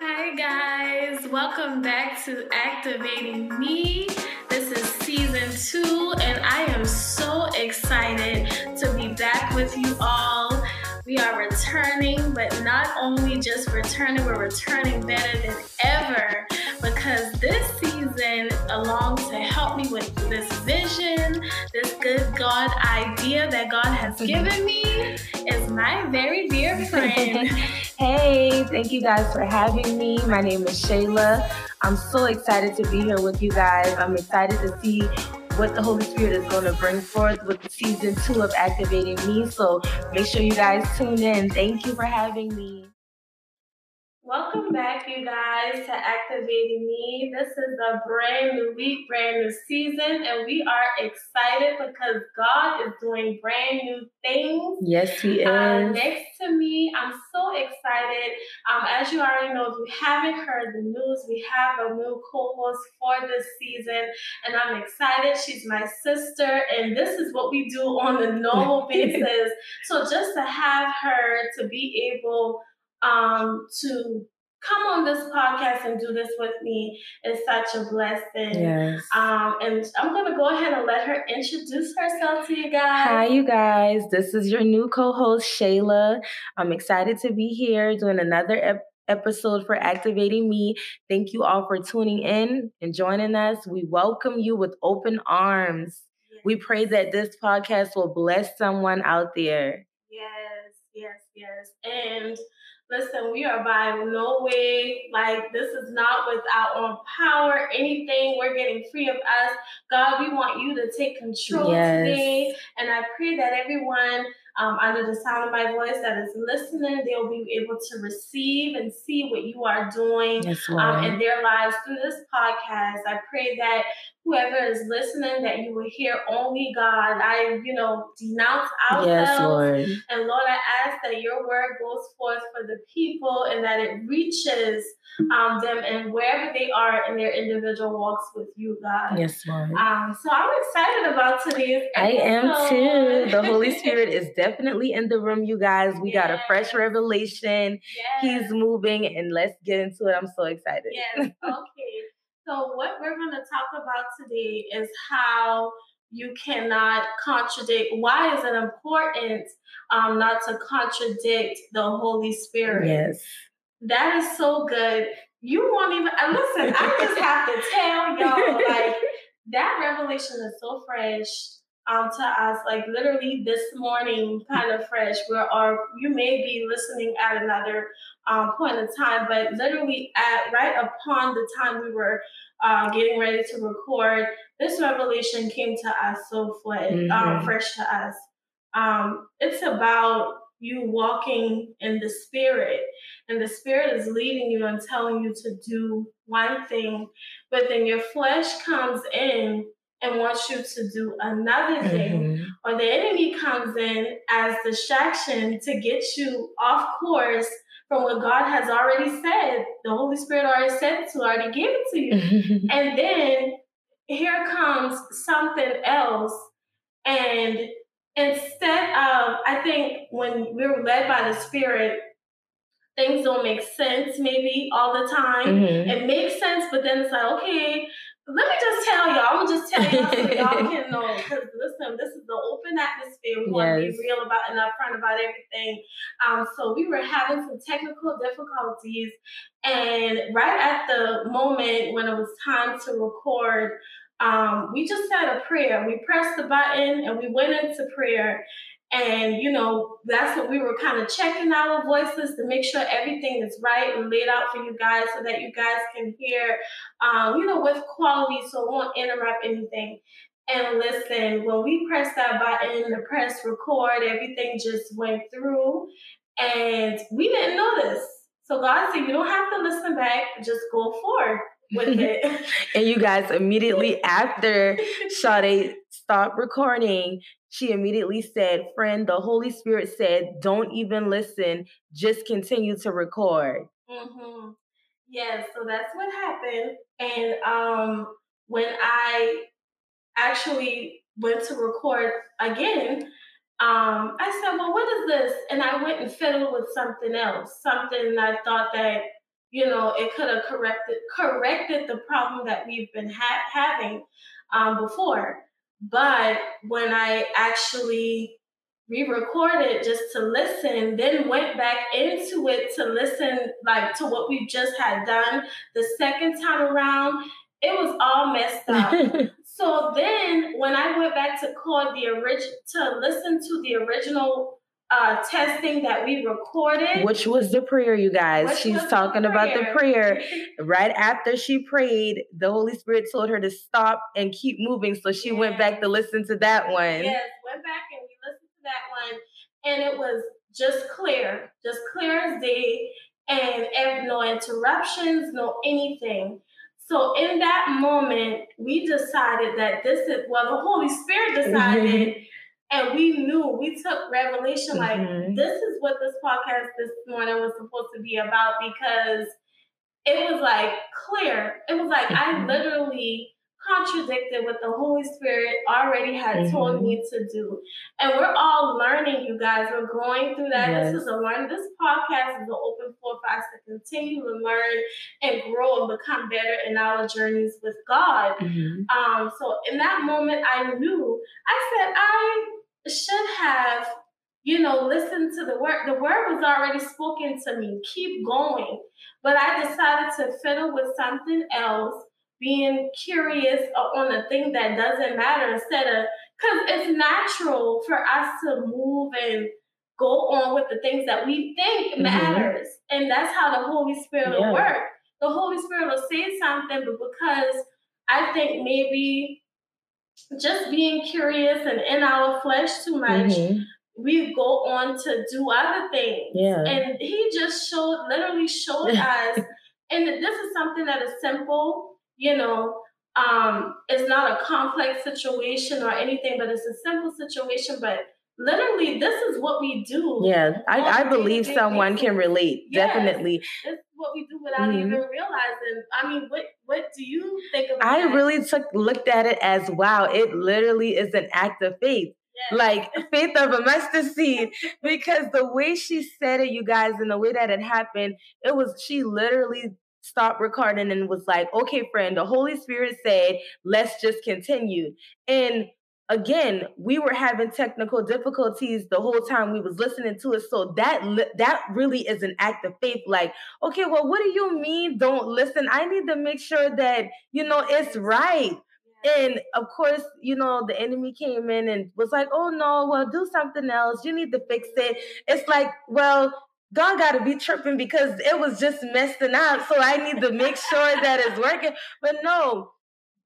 Hi, guys. Welcome back to Activating Me. This is season two, and I am so excited to be back with you all. We are returning, but not only just returning, we're returning better than ever because this season, along to help me with this vision, this good God idea that God has given me, is my very dear friend. hey, thank you guys for having me. My name is Shayla. I'm so excited to be here with you guys. I'm excited to see what the Holy Spirit is going to bring forth with season two of Activating Me. So make sure you guys tune in. Thank you for having me. Welcome back, you guys, to Activating Me. This is a brand new week, brand new season, and we are excited because God is doing brand new things. Yes, He Uh, is. next to me, I'm so excited. Um, as you already know, if you haven't heard the news, we have a new co-host for this season, and I'm excited. She's my sister, and this is what we do on a normal basis. So just to have her to be able um, to come on this podcast and do this with me is such a blessing. Yes. Um, and I'm gonna go ahead and let her introduce herself to you guys. Hi, you guys. This is your new co host, Shayla. I'm excited to be here doing another ep- episode for Activating Me. Thank you all for tuning in and joining us. We welcome you with open arms. We pray that this podcast will bless someone out there. Yes, yes, yes. And listen, we are by no way like this is not with our own power, anything. We're getting free of us. God, we want you to take control Yes. today. And I pray that everyone um, under the sound of my voice that is listening, they'll be able to receive and see what you are doing Yes, um, in their lives through this podcast. I pray that whoever is listening, that you will hear only God. I, you know, denounce ourselves. yes, Lord. And Lord, I ask that your word goes forth for the people and that it reaches um, them and wherever they are in their individual walks with you, God. Yes, Lord. Um, so I'm excited about today's I am too. The Holy Spirit is definitely in the room, you guys. We got a fresh revelation. yes. He's moving, and let's get into it. I'm so excited. Yes. Okay. So what we're going to talk about today is how you cannot contradict. Why is it important um, not to contradict the Holy Spirit? Yes. That is so good. You won't even uh, listen. I just have to tell y'all, like that revelation is so fresh um to us. Like literally this morning, kind of fresh. Where or you may be listening at another um, point in time, but literally at right upon the time we were uh, getting ready to record, this revelation came to us so fresh, um, Mhm. fresh to us. Um, it's about you walking in the spirit and the spirit is leading you and telling you to do one thing, but then your flesh comes in and wants you to do another thing, Mhm. or the enemy comes in as distraction to get you off course from what God has already said. The Holy Spirit already said to, already gave it to you. And then here comes something else. And instead of, I think when we're led by the Spirit, things don't make sense maybe all the time. Mhm. It makes sense, but then it's like, okay, let me just tell y'all. I'm gonna just tell y'all so y'all can know. Because listen, this is the open atmosphere. We want to be real about and upfront about everything. Um, so we were having some technical difficulties, and right at the moment when it was time to record, um, we just said a prayer. We pressed the button and we went into prayer. And you know, that's what we were kind of checking our voices to make sure everything is right and laid out for you guys so that you guys can hear, um, you know, with quality so it won't interrupt anything. And listen, when we pressed that button, to press record, everything just went through. And we didn't know this. So God said, you don't have to listen back, just go forward with it. and you guys immediately after Sade stopped recording, she immediately said, Friend, the Holy Spirit said, don't even listen, just continue to record. hmm Yes, so that's what happened. And um, when I actually went to record again, um, I said, well, what is this? And I went and fiddled with something else, something I thought that, you know, it could have corrected corrected the problem that we've been ha- having um, before. But when I actually re-recorded just to listen, then went back into it to listen like to what we just had done the second time around, it was all messed up. So then when I went back to call the original to listen to the original uh, testing that we recorded. Which was the prayer, you guys. She's talking the about the prayer. right after she prayed, the Holy Spirit told her to stop and keep moving. So she yes. went back to listen to that one. Yes, went back and we listened to that one. And it was just clear, just clear as day, and, and no interruptions, no anything. So in that moment, we decided that this is well, the Holy Spirit decided. and we knew we took revelation like mm-hmm. this is what this podcast this morning was supposed to be about because it was like clear. It was like mm-hmm. I literally contradicted what the Holy Spirit already had mm-hmm. told me to do. And we're all learning, you guys. We're going through that. Yes. This is a learn. This podcast is an open floor for us to continue to learn and grow and become better in our journeys with God. Mm-hmm. Um, so in that moment, I knew. I said I should have. You know, listened to the word. The word was already spoken to me. Keep going. But I decided to fiddle with something else being curious on a thing that doesn't matter instead of because it's natural for us to move and go on with the things that we think mm-hmm. matters and that's how the holy spirit yeah. will work the holy spirit will say something but because i think maybe just being curious and in our flesh too much mm-hmm. we go on to do other things yeah. and he just showed literally showed us and this is something that is simple you know, um, it's not a complex situation or anything, but it's a simple situation. But literally, this is what we do. Yeah, I, I believe someone can relate. Yes, Definitely. This is what we do without mm-hmm. even realizing. I mean, what what do you think about I that? really took looked at it as wow, it literally is an act of faith. Yes. Like faith of a mustard seed, because the way she said it, you guys, and the way that it happened, it was she literally stopped recording and was like, okay, friend, the Holy Spirit said, let's just continue. And again, we were having technical difficulties the whole time we was listening to it. So that that really is an act of faith. Like, okay, well, what do you mean don't listen? I need to make sure that, you know, it's right. And of course, you know, the enemy came in and was like, oh no, well, do something else. You need to fix it. It's like, well, God got to be tripping because it was just messing up. So I need to make sure that it's working. But no,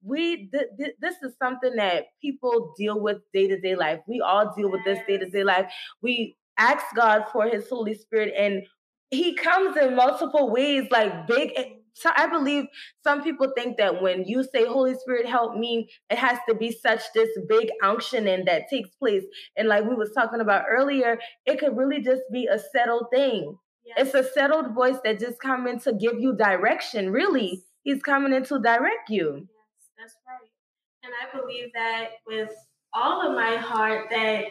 we th- th- this is something that people deal with day to day life. We all deal with this day to day life. We ask God for His Holy Spirit, and He comes in multiple ways, like big eh, so I believe some people think that when you say Holy Spirit help me, it has to be such this big unctioning that takes place. And like we was talking about earlier, it could really just be a settled thing. Yes. It's a settled voice that just coming to give you direction. Really, he's coming in to direct you. That's right. And I believe that with all of my heart that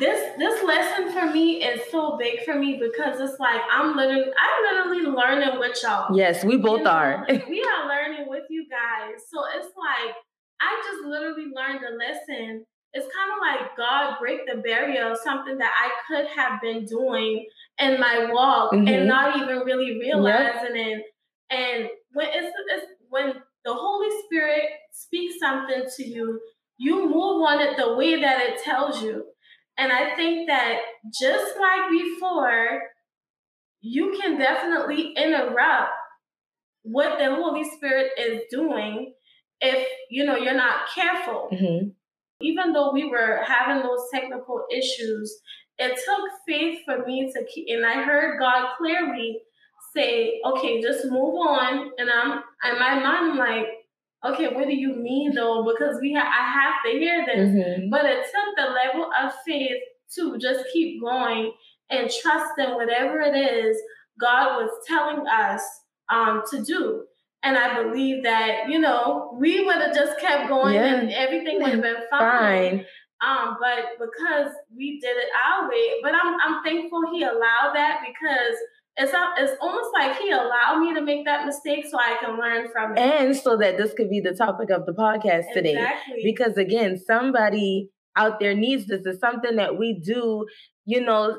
this this lesson for me is so big for me because it's like I'm literally I'm literally learning with y'all. Yes, we both you know, are. we are learning with you guys. So it's like I just literally learned a lesson. It's kind of like God break the barrier of something that I could have been doing in my walk mm-hmm. and not even really realizing yep. it. And when it's, it's when the Holy Spirit speaks something to you, you move on it the way that it tells you. And I think that just like before, you can definitely interrupt what the Holy Spirit is doing if you know you're not careful. Mm-hmm. Even though we were having those technical issues, it took faith for me to keep and I heard God clearly say, okay, just move on. And I'm in my I'm like, okay, what do you mean though? Because we ha- I have to hear this. Mm-hmm. But it took the level of faith to just keep going and trust in whatever it is God was telling us um, to do. And I believe that, you know, we would have just kept going yeah. and everything would have been fine. fine. Um, but because we did it our way, but I'm I'm thankful he allowed that because it's it's almost like he allowed me to make that mistake so I can learn from it. And so that this could be the topic of the podcast today. Because again, somebody out there needs this. It's something that we do, you know,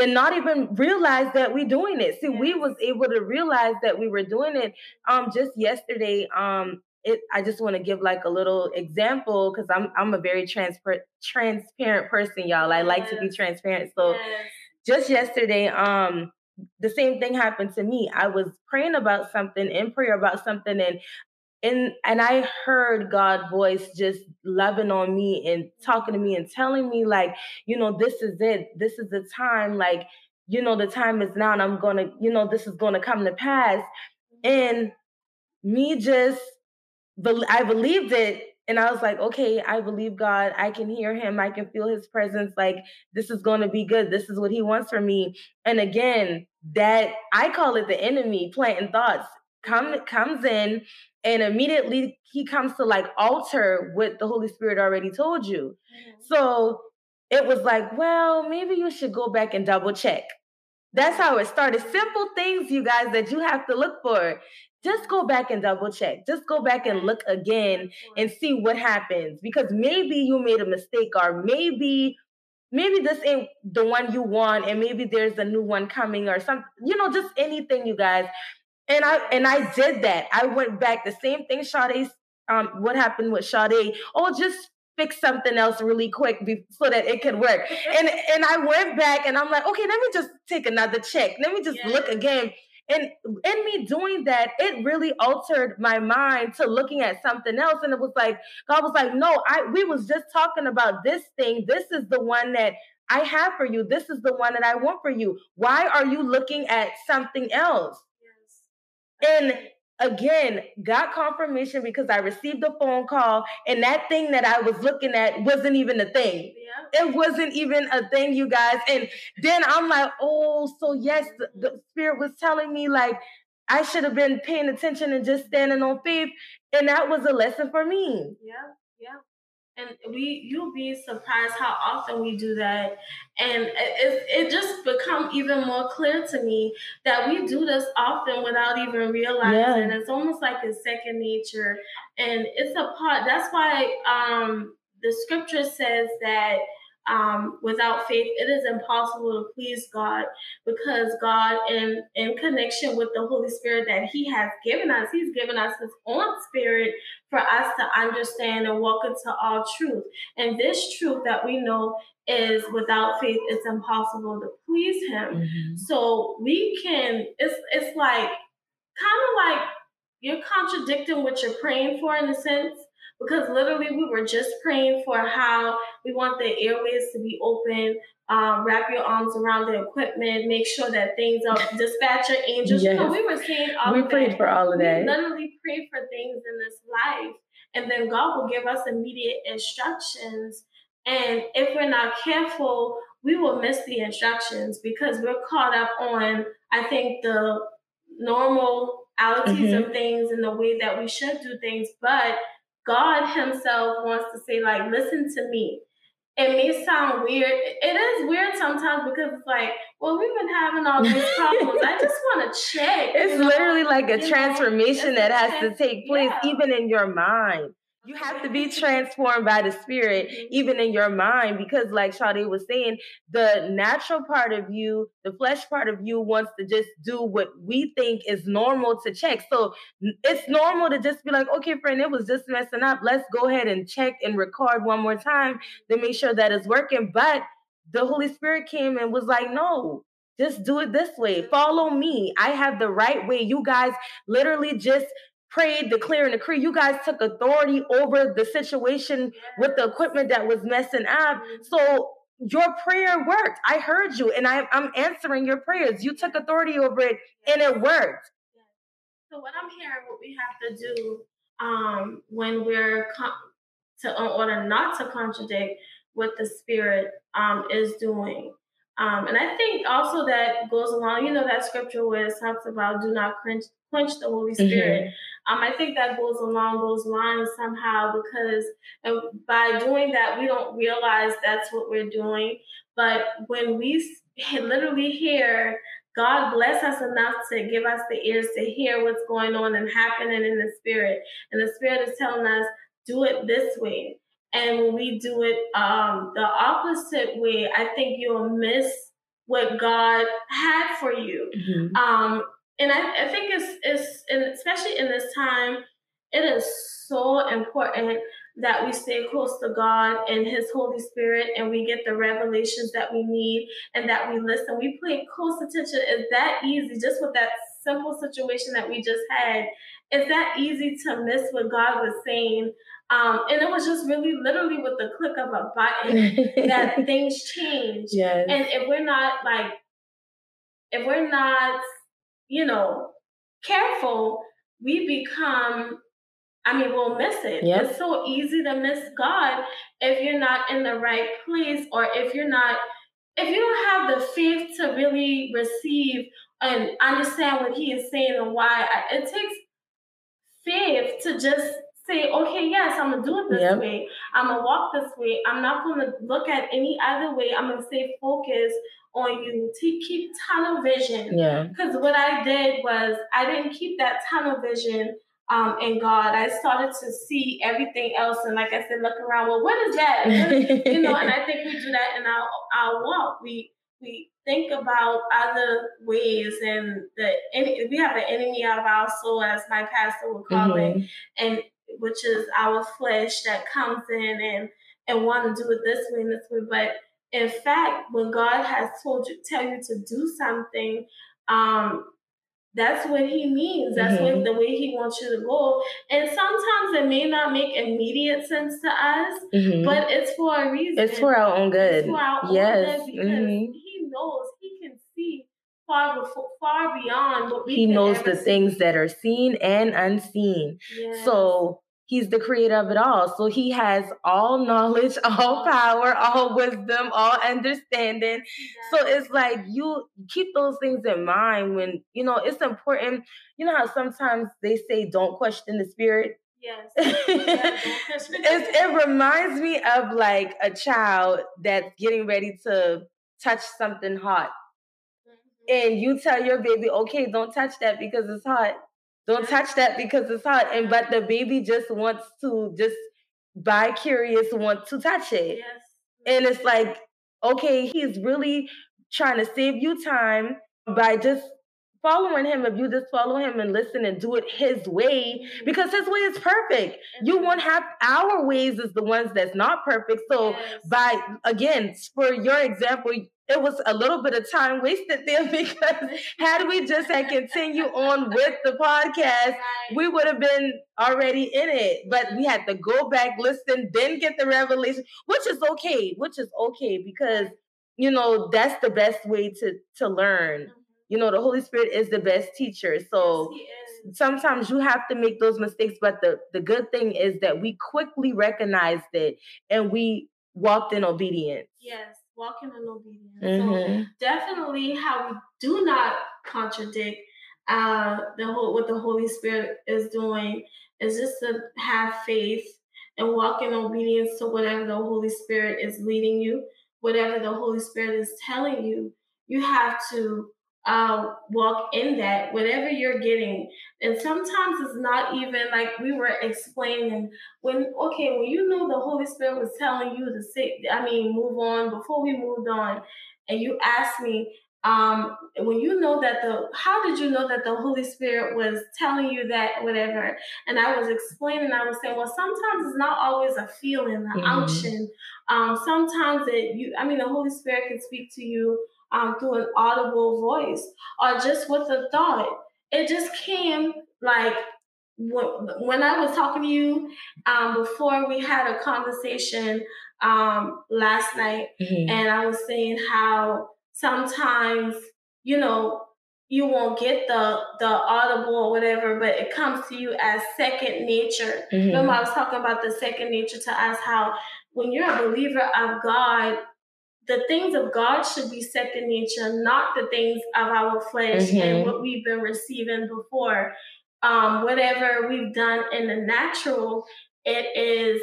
and not even realize that we're doing it. See, we was able to realize that we were doing it um just yesterday. Um it I just want to give like a little example because I'm I'm a very transparent transparent person, y'all. I like to be transparent. So yes. just yesterday, um, the same thing happened to me. I was praying about something in prayer about something and and and I heard God voice just loving on me and talking to me and telling me like, you know, this is it. This is the time like, you know, the time is now and I'm going to, you know, this is going to come to pass. And me just I believed it and I was like, okay, I believe God. I can hear him. I can feel his presence. Like, this is going to be good. This is what he wants for me. And again, that I call it the enemy planting thoughts come comes in and immediately he comes to like alter what the Holy Spirit already told you. Mm-hmm. So it was like, well, maybe you should go back and double check. That's how it started. Simple things, you guys, that you have to look for just go back and double check. Just go back and look again and see what happens because maybe you made a mistake or maybe maybe this ain't the one you want and maybe there's a new one coming or something. You know, just anything you guys. And I and I did that. I went back the same thing Sade um what happened with Sade. Oh, just fix something else really quick be- so that it could work. and and I went back and I'm like, okay, let me just take another check. Let me just yes. look again and in me doing that, it really altered my mind to looking at something else. And it was like, God was like, no, I we was just talking about this thing. This is the one that I have for you. This is the one that I want for you. Why are you looking at something else? Yes. And again got confirmation because I received a phone call and that thing that I was looking at wasn't even a thing. Yeah. It wasn't even a thing, you guys. And then I'm like, oh, so yes, the, the spirit was telling me like I should have been paying attention and just standing on faith. And that was a lesson for me. Yeah, yeah and we you'll be surprised how often we do that. And it, it just become even more clear to me that we do this often without even realizing yeah. it's almost like it's second nature. And it's a part that's why um the scripture says that um, without faith, it is impossible to please God because God, in, in connection with the Holy Spirit that He has given us, He's given us His own Spirit for us to understand and walk into all truth. And this truth that we know is without faith, it's impossible to please Him. Mm-hmm. So we can, it's, it's like kind of like you're contradicting what you're praying for in a sense because literally we were just praying for how we want the airways to be open. Um, wrap your arms around the equipment, make sure that things are dispatch your angels. Yes. we were saying all we prayed that. for all of that. We literally pray for things in this life, and then God will give us immediate instructions. And if we're not careful, we will miss the instructions because we're caught up on, I think, the normalities mm-hmm. of things and the way that we should do things. But God Himself wants to say, like, listen to me. It may sound weird. It is weird sometimes because it's like, well, we've been having all these problems. I just want to check. It's know? literally like a you transformation know? that has to take place, yeah. even in your mind. You have to be transformed by the spirit, even in your mind, because like Sade was saying, the natural part of you, the flesh part of you wants to just do what we think is normal to check. So it's normal to just be like, okay, friend, it was just messing up. Let's go ahead and check and record one more time to make sure that it's working. But the Holy Spirit came and was like, no, just do it this way. Follow me. I have the right way. You guys literally just prayed, declare, and decree. You guys took authority over the situation with the equipment that was messing up. So your prayer worked. I heard you, and I, am answering your prayers. You took authority over it, and it worked. So what I'm hearing, what we have to do um, when we're con- to in order not to contradict what the Spirit um, is doing Um, and I think also that goes along, you know, that scripture where it talks about do not quench, quench the Holy Spirit. Um, I think that goes along those lines somehow because by doing that, we don't realize that's what we're doing. But when we literally hear God bless us enough to give us the ears to hear what's going on and happening in the spirit. And the spirit is telling us, do it this way. And when we do it um, the opposite way, I think you'll miss what God had for you. Mm-hmm. Um, and I, I think it's, it's and especially in this time, it is so important that we stay close to God and His Holy Spirit and we get the revelations that we need and that we listen. We pay close attention. Is that easy? Just with that simple situation that we just had, is that easy to miss what God was saying? Um, and it was just really literally with the click of a button that things change. Yes. And if we're not like, if we're not, you know, careful, we become I mean, we'll miss it. Yep. It's so easy to miss God if you're not in the right place or if you're not, if you don't have the faith to really receive and understand what He is saying and why. It takes faith to just say, okay, yes, I'm gonna do it this yep. way. I'm gonna walk this way. I'm not gonna look at any other way. I'm gonna stay focused on you to keep tunnel vision. Yeah. Because what I did was I didn't keep that tunnel vision um, in God. I started to see everything else, and like I said, look around. Well, what is that? you know, and I think we do that in our our walk. We we think about other ways, and the we have an enemy of our soul, as my pastor would call mm-hmm. it, and which is our flesh that comes in and and want to do it this way and this way, but in fact, when God has told you, tell you to do something, um, that's what he means. That's mm-hmm. what the way he wants you to go. And sometimes it may not make immediate sense to us, mm-hmm. but it's for a reason. It's for our own good. Our yes. Own good because mm-hmm. he knows he can see far before, far beyond what we He knows the see. things that are seen and unseen. Yes. So He's the creator of it all. So he has all knowledge, all power, all wisdom, all understanding. So it's like you keep those things in mind when, you know, it's important. You know how sometimes they say don't question the spirit? Yes. it reminds me of like a child that's getting ready to touch something hot. And you tell your baby, okay, don't touch that because it's hot don't touch that because it's hot. And but the baby just wants to just by curious want to touch it. Yes. And it's like, okay, he's really trying to save you time by just following him if you just follow him and listen and do it his way because his way is perfect you mm-hmm. won't have our ways is the ones that's not perfect so yes. by again for your example it was a little bit of time wasted there because had we just had continue on with the podcast, we would have been already in it. But we had to go back, listen, then get the revelation, which is okay, which is okay because you know that's the best way to to learn. You know, the Holy Spirit is the best teacher. So yes, sometimes you have to make those mistakes, but the the good thing is that we quickly recognized it and we walked in obedience. Yes walking in obedience. Mm-hmm. So definitely how we do not contradict uh, the whole what the Holy Spirit is doing is just to have faith and walk in obedience to whatever the Holy Spirit is leading you, whatever the Holy Spirit is telling you. You have to uh, walk in that, whatever you're getting. And sometimes it's not even like we were explaining when, okay, when you know the Holy Spirit was telling you to sit, I mean, move on, before we moved on, and you asked me, um, when you know that the, how did you know that the Holy Spirit was telling you that, whatever? And I was explaining, I was saying, well, sometimes it's not always a feeling, an mm-hmm. unction. Um, sometimes it, you, I mean, the Holy Spirit can speak to you um, through an audible voice or just with a thought. It just came like when I was talking to you um, before we had a conversation um, last night, mm-hmm. and I was saying how sometimes you know you won't get the the audible or whatever, but it comes to you as second nature. Mm-hmm. Remember, I was talking about the second nature to us how when you're a believer of God, the things of God should be second nature, not the things of our flesh mm-hmm. and what we've been receiving before. Um, whatever we've done in the natural, it is,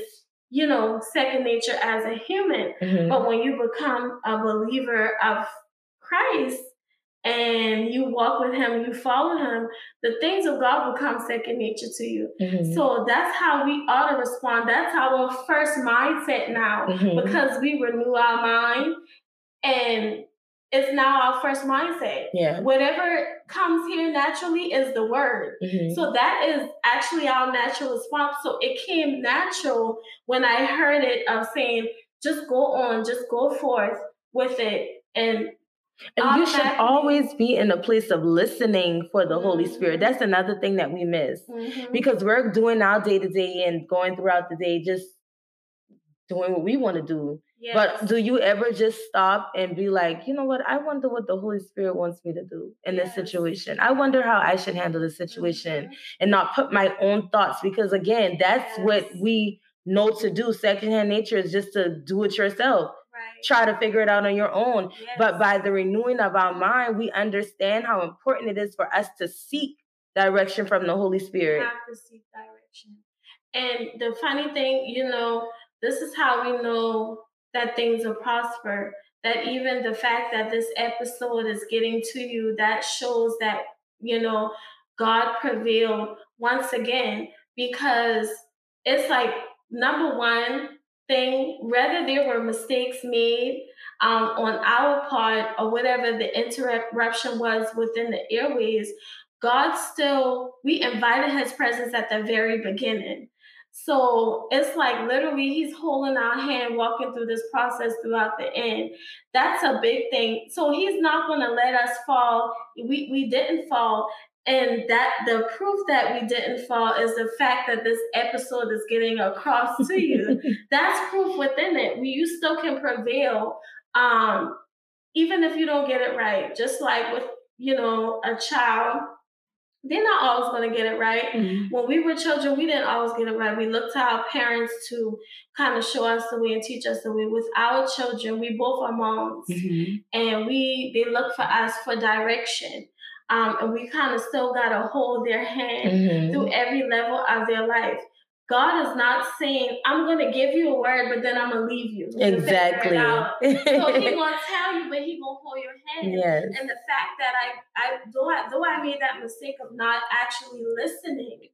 you know, second nature as a human. Mm-hmm. But when you become a believer of Christ, and you walk with him, you follow him, the things of God become second nature to you. Mm-hmm. So that's how we ought to respond. That's our first mindset now mm-hmm. because we renew our mind and it's now our first mindset. Yeah. Whatever comes here naturally is the word. Mm-hmm. So that is actually our natural response. So it came natural when I heard it of saying, just go on, just go forth with it and and you should always be in a place of listening for the mm-hmm. Holy Spirit. That's another thing that we miss mm-hmm. because we're doing our day to day and going throughout the day just doing what we want to do. Yes. But do you ever just stop and be like, you know what? I wonder what the Holy Spirit wants me to do in yes. this situation. I wonder how I should handle this situation mm-hmm. and not put my own thoughts because, again, that's yes. what we know to do. Secondhand nature is just to do it yourself try to figure it out on your own. Yes. But by the renewing of our mind, we understand how important it is for us to seek direction from the Holy Spirit. have to seek direction. And the funny thing, you know, this is how we know that things will prosper. That even the fact that this episode is getting to you, that shows that, you know, God prevailed once again because it's like number one, thing, whether there were mistakes made um, on our part or whatever the interruption was within the airways, God still, we invited his presence at the very beginning. So it's like literally he's holding our hand, walking through this process throughout the end. That's a big thing. So he's not going to let us fall. We, we didn't fall. And that the proof that we didn't fall is the fact that this episode is getting across to you. That's proof within it. We, you still can prevail, um, even if you don't get it right. Just like with you know a child, they're not always going to get it right. Mm-hmm. When we were children, we didn't always get it right. We looked to our parents to kind of show us the way and teach us the way. With our children, we both are moms, mm-hmm. and we they look for us for direction. Um, and we kind of still got to hold their hand mm-hmm. through every level of their life. God is not saying, I'm going to give you a word, but then I'm going to leave you. Exactly. so He's going to tell you, but He's going to hold your hand. Yes. And the fact that I, I, though I, though I made that mistake of not actually listening,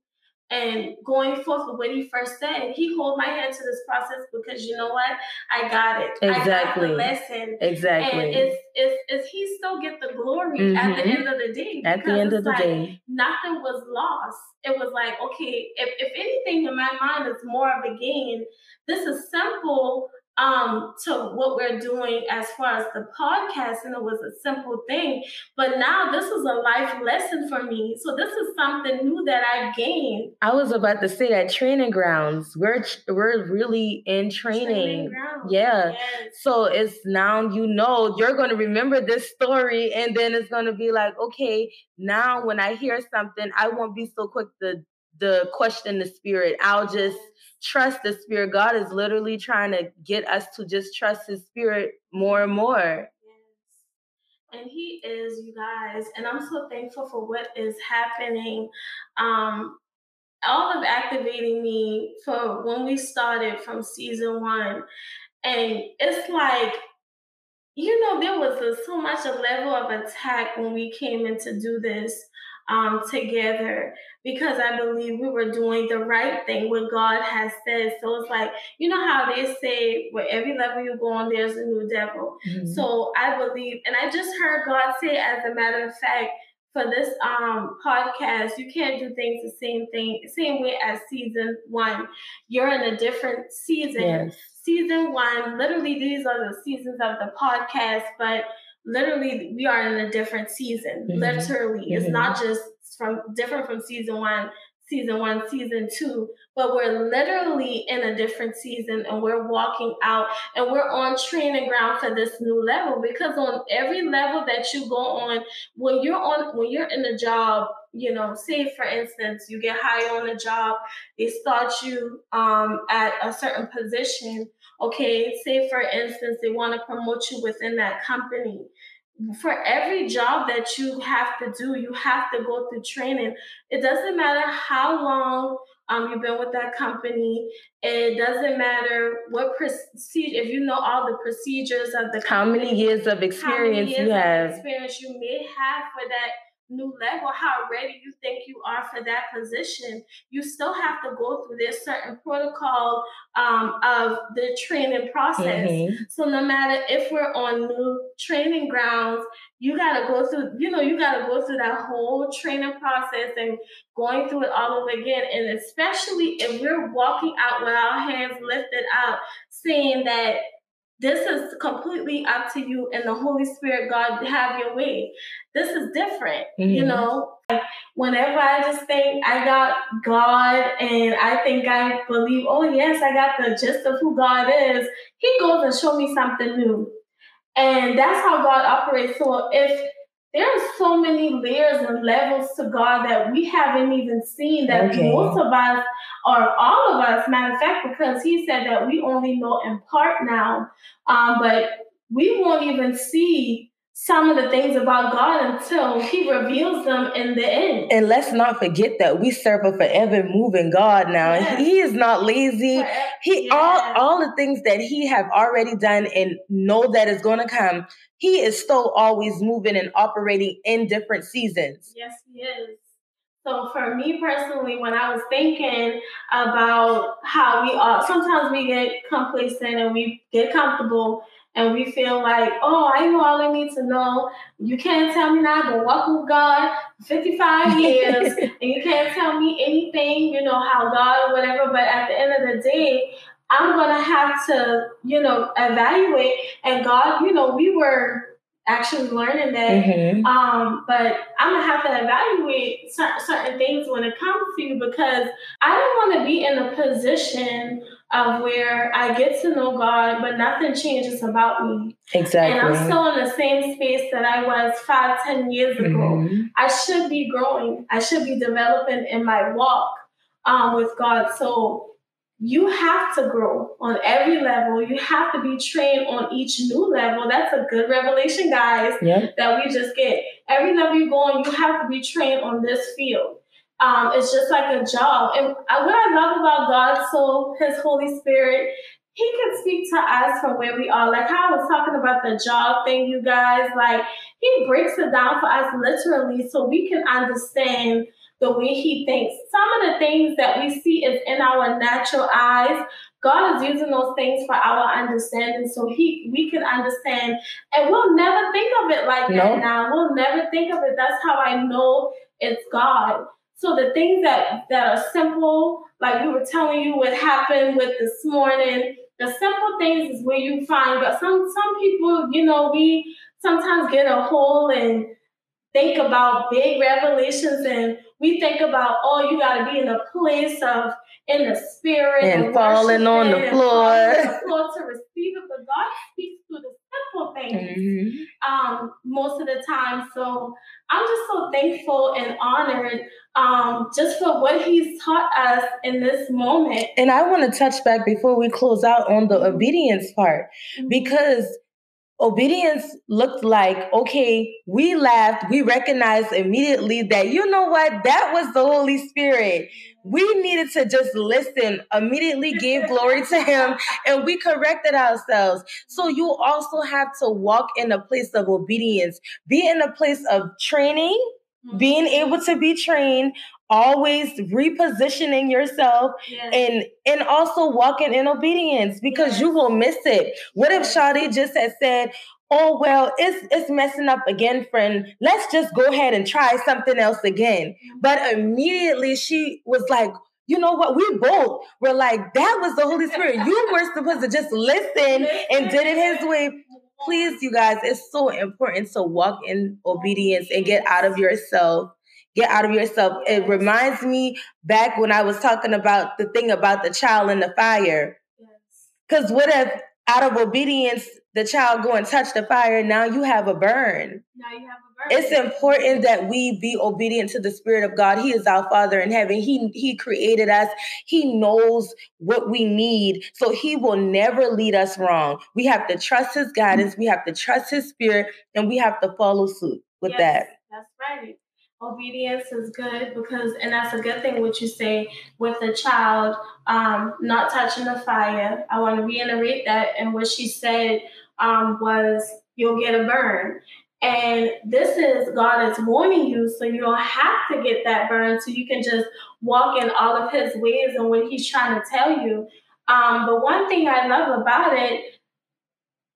and going forth with what he first said, he hold my hand to this process because you know what? I got it. Exactly. I got the lesson. Exactly. And it's, it's, it's he still get the glory mm-hmm. at the mm-hmm. end of the day. At the end of the like, day. Nothing was lost. It was like, okay, if, if anything in my mind is more of a gain, this is simple um to what we're doing as far as the podcast and it was a simple thing. But now this is a life lesson for me. So this is something new that i gained. I was about to say that training grounds we're we're really in training, training yeah. yes. so it's now you know you're going to remember this story and then it's going to be like okay now when i hear something i won't be so quick to the question the spirit. I'll just trust the spirit. God is literally trying to get us to just trust his spirit more and more. Yes. And he is, you guys. And I'm so thankful for what is happening. Um, all of activating me for when we started from season one. And it's like, you know, there was a, so much a level of attack when we came in to do this um, together because I believe we were doing the right thing, what God has said. So it's like, you know how they say, where every level you go on, there's a new devil. Mm-hmm. So I believe, and I just heard God say, as a matter of fact, for this um podcast, you can't do things the same thing, same way as season one. You're in a different season. Yes. Season one, literally, these are the seasons of the podcast, but literally we are in a different season. Mm-hmm. Literally, mm-hmm. it's not just from different from season one, season one, season two, but we're literally in a different season and we're walking out and we're on training ground for this new level because on every level that you go on, when you're on when you're in a job, you know, say for instance, you get hired on a job, they start you um, at a certain position okay, say for instance, they want to promote you within that company. For every job that you have to do, you have to go through training. It doesn't matter how long um, you've been with that company. It doesn't matter what procedure, if you know all the procedures of the how many years of experience years you have, experience you may have for that new level, how ready you think you are for that position, you still have to go through this certain protocol um, of the training process. Mm-hmm. So no matter if we're on new training grounds, you gotta go through, you know, you gotta go through that whole training process and going through it all over again. And especially if we're walking out with our hands lifted up, saying that this is completely up to you and the Holy Spirit, God, have your way. This is different, mm-hmm. you know. Like whenever I just think I got God and I think I believe, oh yes, I got the gist of who God is, He goes and show me something new. And that's how God operates. So if there are so many layers and levels to God that we haven't even seen that okay. most of us or all of us, matter of fact, because he said that we only know in part now, um, but we won't even see some of the things about God until He reveals them in the end. And let's not forget that we serve a forever moving God now. Yes. He is not lazy. Forever. He yes. all all the things that He have already done and know that is going to come. He is still always moving and operating in different seasons. Yes, He is. So for me personally, when I was thinking about how we all sometimes we get complacent and we get comfortable and we feel like, oh, I know all I need to know. You can't tell me now. I've been walking with God 55 years, and you can't tell me anything, you know, how God or whatever. But at the end of the day, I'm gonna have to, you know, evaluate. And God, you know, we were actually learning that. Mm-hmm. Um, but I'm gonna have to evaluate certain, certain things when it comes to you because I don't want to be in a position of where I get to know God, but nothing changes about me. Exactly. And I'm still in the same space that I was five, ten years ago. Mm-hmm. I should be growing. I should be developing in my walk um, with God. So you have to grow on every level. You have to be trained on each new level. That's a good revelation, guys, yep. that we just get. Every level you go on, you have to be trained on this field. Um, it's just like a job. And what I love about God, so His Holy Spirit, He can speak to us from where we are. Like how I was talking about the job thing, you guys, like He breaks it down for us literally so we can understand the way he thinks. Some of the things that we see is in our natural eyes. God is using those things for our understanding so he we can understand. And we'll never think of it like nope. that now. We'll never think of it. That's how I know it's God. So the things that that are simple, like we were telling you what happened with this morning, the simple things is where you find but some some people, you know, we sometimes get a hole and think about big revelations and we think about, oh, you got to be in a place of in the spirit and, and falling on the floor. the floor to receive it. But God speaks the things mm-hmm. um, most of the time. So I'm just so thankful and honored um, just for what He's taught us in this moment. And I want to touch back before we close out on the obedience part mm-hmm. because obedience looked like okay we laughed we recognized immediately that you know what? That was the holy spirit. We needed to just listen immediately gave glory to him and we corrected ourselves. So you also have to walk in a place of obedience. Be in a place of training mm-hmm. being able to be trained always repositioning yourself yes. and and also walking in obedience because yes. you will miss it. What if Sade just had said, "Oh well, it's it's messing up again, friend. Let's just go ahead and try something else again." Mm-hmm. But immediately she was like, you know what? We both were like, that was the Holy Spirit. You were supposed to just listen and did it His way. Please, you guys, it's so important to walk in obedience and get out of yourself get out of yourself. It reminds me back when I was talking about the thing about the child in the fire. Because what if out of obedience, the child go and touch the fire, now you have a burn. Now you have a burn. it's important that we be obedient to the spirit of god he is our father in heaven he he created us he knows what we need so he will never lead us wrong we have to trust his guidance we have to trust his spirit and we have to follow suit with yes, that that's right obedience is good because and that's a good thing what you say with the child um, not touching the fire i want to reiterate that and what she said um, was you'll get a burn and this is God is warning you so you don't have to get that burn, so you can just walk in all of his ways and what he's trying to tell you. Um, but one thing I love about it,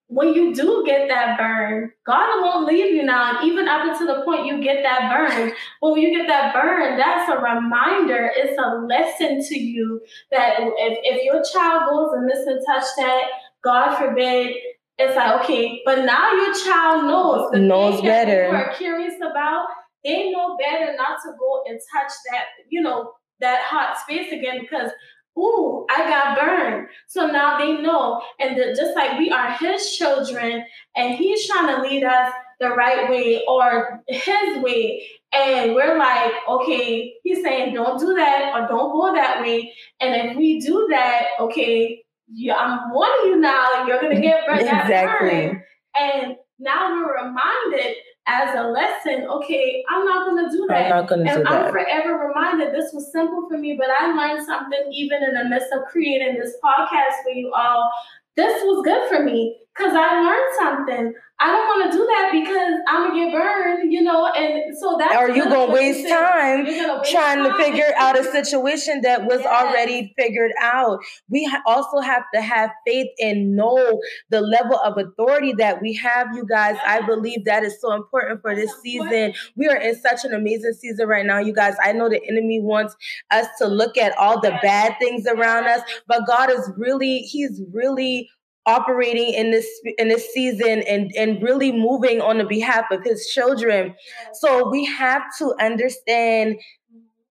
when you do get that burn, God won't leave you now, even up until the point you get that burn. But when you get that burn, that's a reminder, it's a lesson to you that if, if your child goes and miss and touch that, God forbid, it's like okay, but now your child knows the knows better. you are curious about. They know better not to go and touch that, you know, that hot space again because ooh, I got burned. So now they know. And the, just like we are his children and he's trying to lead us the right way or his way. And we're like, okay, he's saying don't do that or don't go that way. And if we do that, okay, yeah, I'm warning you now, you're gonna get burned. exactly. And now we're reminded as a lesson, okay, I'm not gonna do that. I'm not gonna and do I'm that. forever reminded this was simple for me, but I learned something even in the midst of creating this podcast for you all. This was good for me because I learned something. I don't want to do that because I'm gonna get burned, you know, and so that. Or you gonna waste time gonna waste trying time. to figure out a situation that was yes. already figured out. We ha- also have to have faith and know the level of authority that we have. You guys, yes. I believe that is so important for this season. We are in such an amazing season right now, you guys. I know the enemy wants us to look at all the bad things around us, but God is really, He's really operating in this in this season and and really moving on the behalf of his children so we have to understand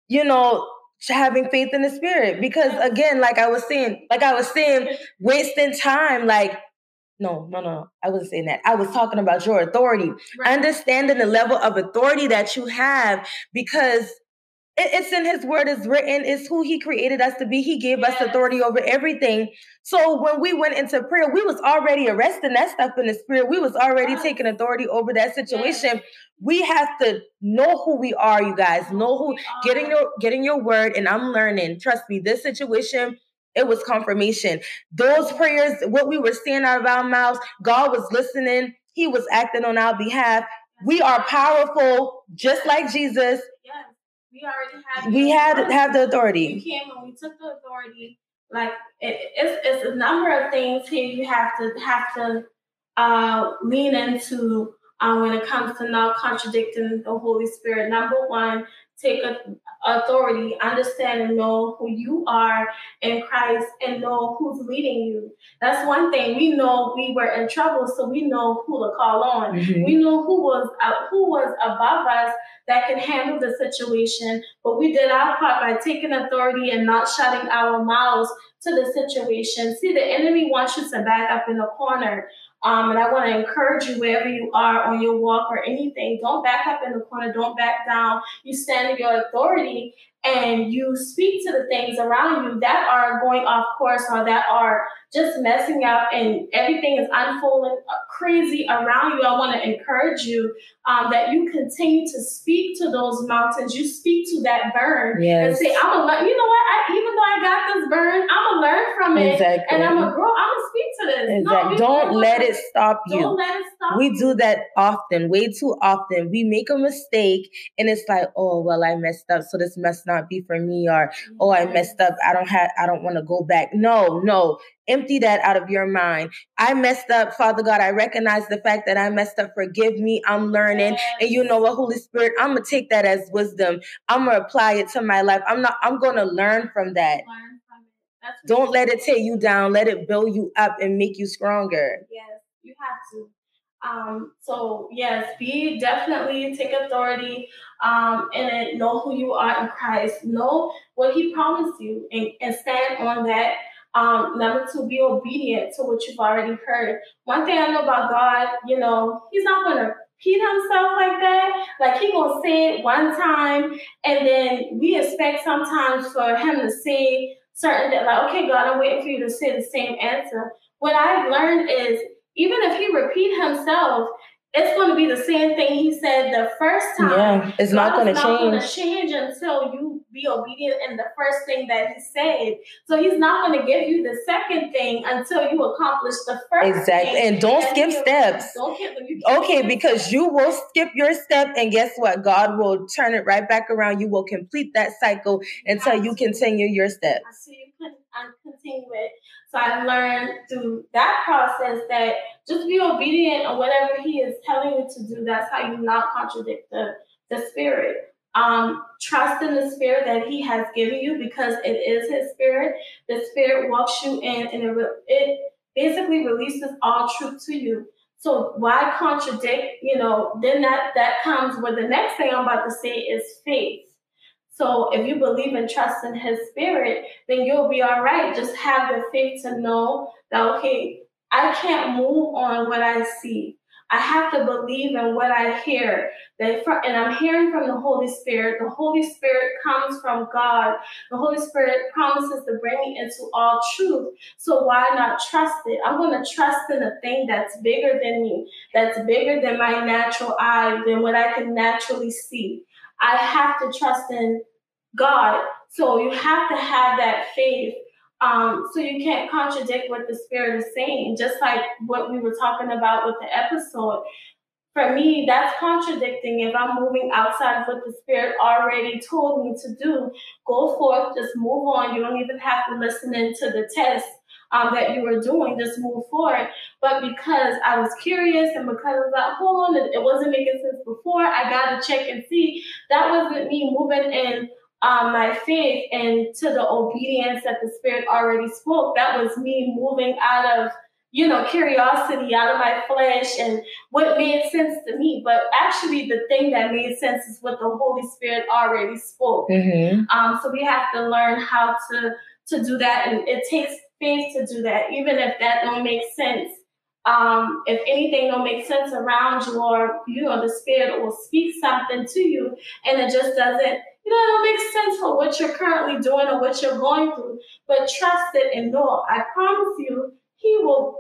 you know having faith in the spirit because again like i was saying like i was saying wasting time like no, no, no. I wasn't saying that. I was talking about your authority. Right. Understanding the level of authority that you have because it's in his word, it's written, it's who he created us to be. He gave yes. us authority over everything. So when we went into prayer, we was already arresting that stuff in the spirit. We was already yes. taking authority over that situation. Yes. We have to know who we are, you guys. Know who getting your getting your word, and I'm learning. Trust me, this situation it was confirmation. Those prayers, what we were saying out of our mouths, God was listening. He was acting on our behalf. We are powerful, just like Jesus. We already had. We had have the authority. We came and we took the authority. Like it, it's it's a number of things here you have to have to uh, lean into um, when it comes to not contradicting the Holy Spirit. Number one, take authority, understand and know who you are in Christ and know who's leading you. That's one thing. We know we were in trouble, so we know who to call on. Mm-hmm. We know who was uh, who was above us that can handle the situation. But we did our part by taking authority and not shutting our mouths to the situation. See, the enemy wants you to back up in the corner. Um, and I want to encourage you wherever you are on your walk or anything, don't back up in the corner, don't back down. You stand in your authority and you speak to the things around you that are going off course or that are just messing up and everything is unfolding crazy around you, I want to encourage you um, that you continue to speak to those mountains. You speak to that burn yes. and say, I'm gonna learn. You know what? I, even though I got this burn, I'm gonna learn from it, exactly. and I'm gonna grow. I'm gonna speak to this. Exactly. No, don't let it stop you. Don't let it stop. We do that often, way too often. We make a mistake, and it's like, oh well, I messed up, so this must not be for me, or oh, I messed up. I don't have. I don't want to go back. No, no. Empty that out of your mind. I messed up, Father God. I recognize the fact that I messed up. Forgive me. I'm learning. And you know what, Holy Spirit, I'm gonna take that as wisdom. I'm gonna apply it to my life. I'm not, I'm gonna learn from that. Don't let it take you down. Let it build you up and make you stronger. Yes, you have to. Um, so yes, be definitely take authority um, and know who you are in Christ. Know what He promised you and, and stand on that Um, number two, be obedient to what you've already heard. One thing I know about God, you know, He's not gonna repeat himself like that. Like he gonna say it one time, and then we expect sometimes for him to say certain that like, okay, God, I'm waiting for you to say the same answer. What I've learned is even if he repeat himself, it's going to be the same thing he said the first time. Yeah, it's not going to change. change until you be obedient in the first thing that he said. So he's not going to give you the second thing until you accomplish the first. Exactly, and don't and skip steps. Don't skip, okay, because you will skip your step, and guess what? God will turn it right back around. You will complete that cycle until you continue your steps. I see you can continue it. So I learned through that process that just be obedient on whatever He is telling you to do. That's how you not contradict the, the Spirit. Um, trust in the Spirit that He has given you because it is His Spirit. The Spirit walks you in, and it, it basically releases all truth to you. So why contradict? You know, then that that comes where the next thing I'm about to say is faith. So if you believe and trust in his spirit, then you'll be all right. Just have the faith to know that, okay, I can't move on what I see. I have to believe in what I hear. That and I'm hearing from the Holy Spirit. The Holy Spirit comes from God. The Holy Spirit promises to bring me into all truth. So why not trust it? I'm going to trust in a thing that's bigger than me, that's bigger than my natural eye, than what I can naturally see. I have to trust in God. So you have to have that faith. Um, so you can't contradict what the Spirit is saying, just like what we were talking about with the episode. For me, that's contradicting if I'm moving outside of what the Spirit already told me to do. Go forth, just move on. You don't even have to listen into the test um, that you were doing, just move forward. But because I was curious and because I was like, hold on, it wasn't making sense before, I got to check and see. That wasn't me moving in um, my faith and to the obedience that the Spirit already spoke. That was me moving out of you know, curiosity out of my flesh and what made sense to me. But actually, the thing that made sense is what the Holy Spirit already spoke. Mm-hmm. Um, so we have to learn how to to do that, and it takes faith to do that, even if that don't make sense. Um, if anything don't make sense around you, or you know, the spirit will speak something to you, and it just doesn't, you know, it don't make sense for what you're currently doing or what you're going through. But trust it and know, I promise you, He will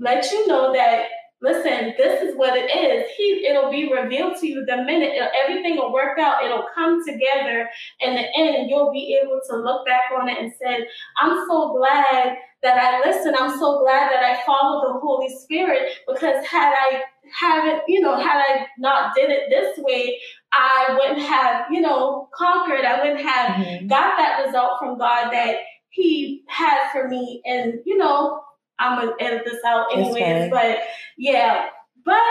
let you know that listen, this is what it is. He, it'll be revealed to you the minute everything will work out. It'll come together in the end, you'll be able to look back on it and say, "I'm so glad that I listened. I'm so glad that I followed the Holy Spirit because had I haven't, you know, had I not did it this way, I wouldn't have, you know, conquered. I wouldn't have mm-hmm. got that result from God that He had for me, and you know." I'm gonna edit this out anyways. But yeah, but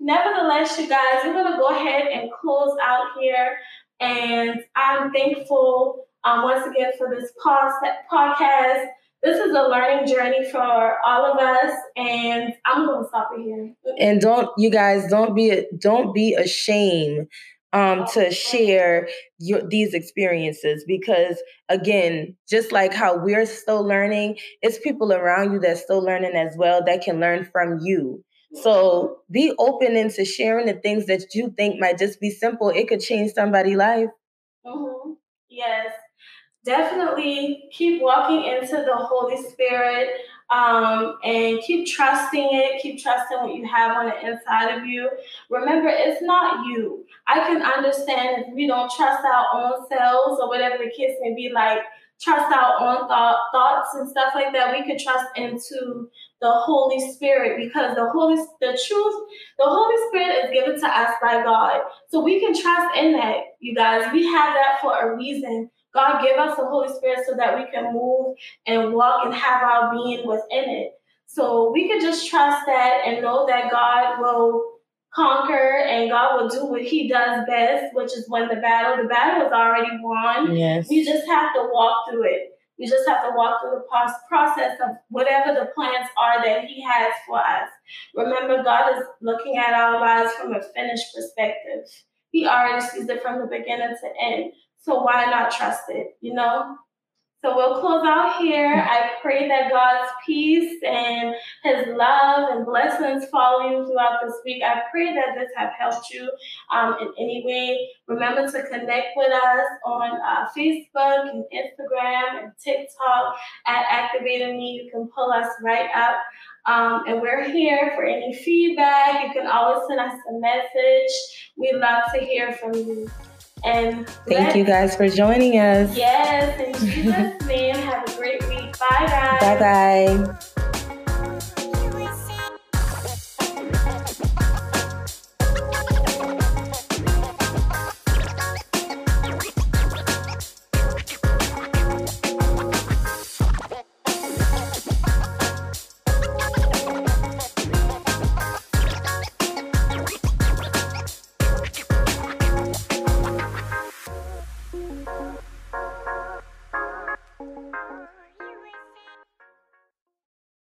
nevertheless, you guys, we're gonna go ahead and close out here. And I'm thankful um, once again for this podcast. This is a learning journey for all of us, and I'm gonna stop it here. And don't you guys don't be don't be ashamed um, to share your, these experiences because again just like how we're still learning it's people around you that's still learning as well that can learn from you so be open into sharing the things that you think might just be simple it could change somebody's life mm-hmm. yes definitely keep walking into the holy spirit um, and keep trusting it. Keep trusting what you have on the inside of you. Remember, it's not you. I can understand if we don't trust our own selves or whatever the case may be, like trust our own thought, thoughts and stuff like that. We could trust into the Holy Spirit because the Holy, the truth, the Holy Spirit is given to us by God. So we can trust in that, you guys. We have that for a reason. God give us the Holy Spirit so that we can move and walk and have our being within it. So we could just trust that and know that God will conquer and God will do what he does best, which is win the battle. The battle is already won. Yes. We just have to walk through it. We just have to walk through the process of whatever the plans are that he has for us. Remember, God is looking at our lives from a finished perspective. He already sees it from the beginning to end. So why not trust it, you know? So we'll close out here. I pray that God's peace and His love and blessings follow you throughout this week. I pray that this have helped you um, in any way. Remember to connect with us on uh, Facebook and Instagram and TikTok at Activating Me. You can pull us right up. Um, and we're here for any feedback. You can always send us a message. We love to hear from you. And thank you guys for joining us. Yes, and Jesus' name. Have a great week. Bye, guys. Bye, bye.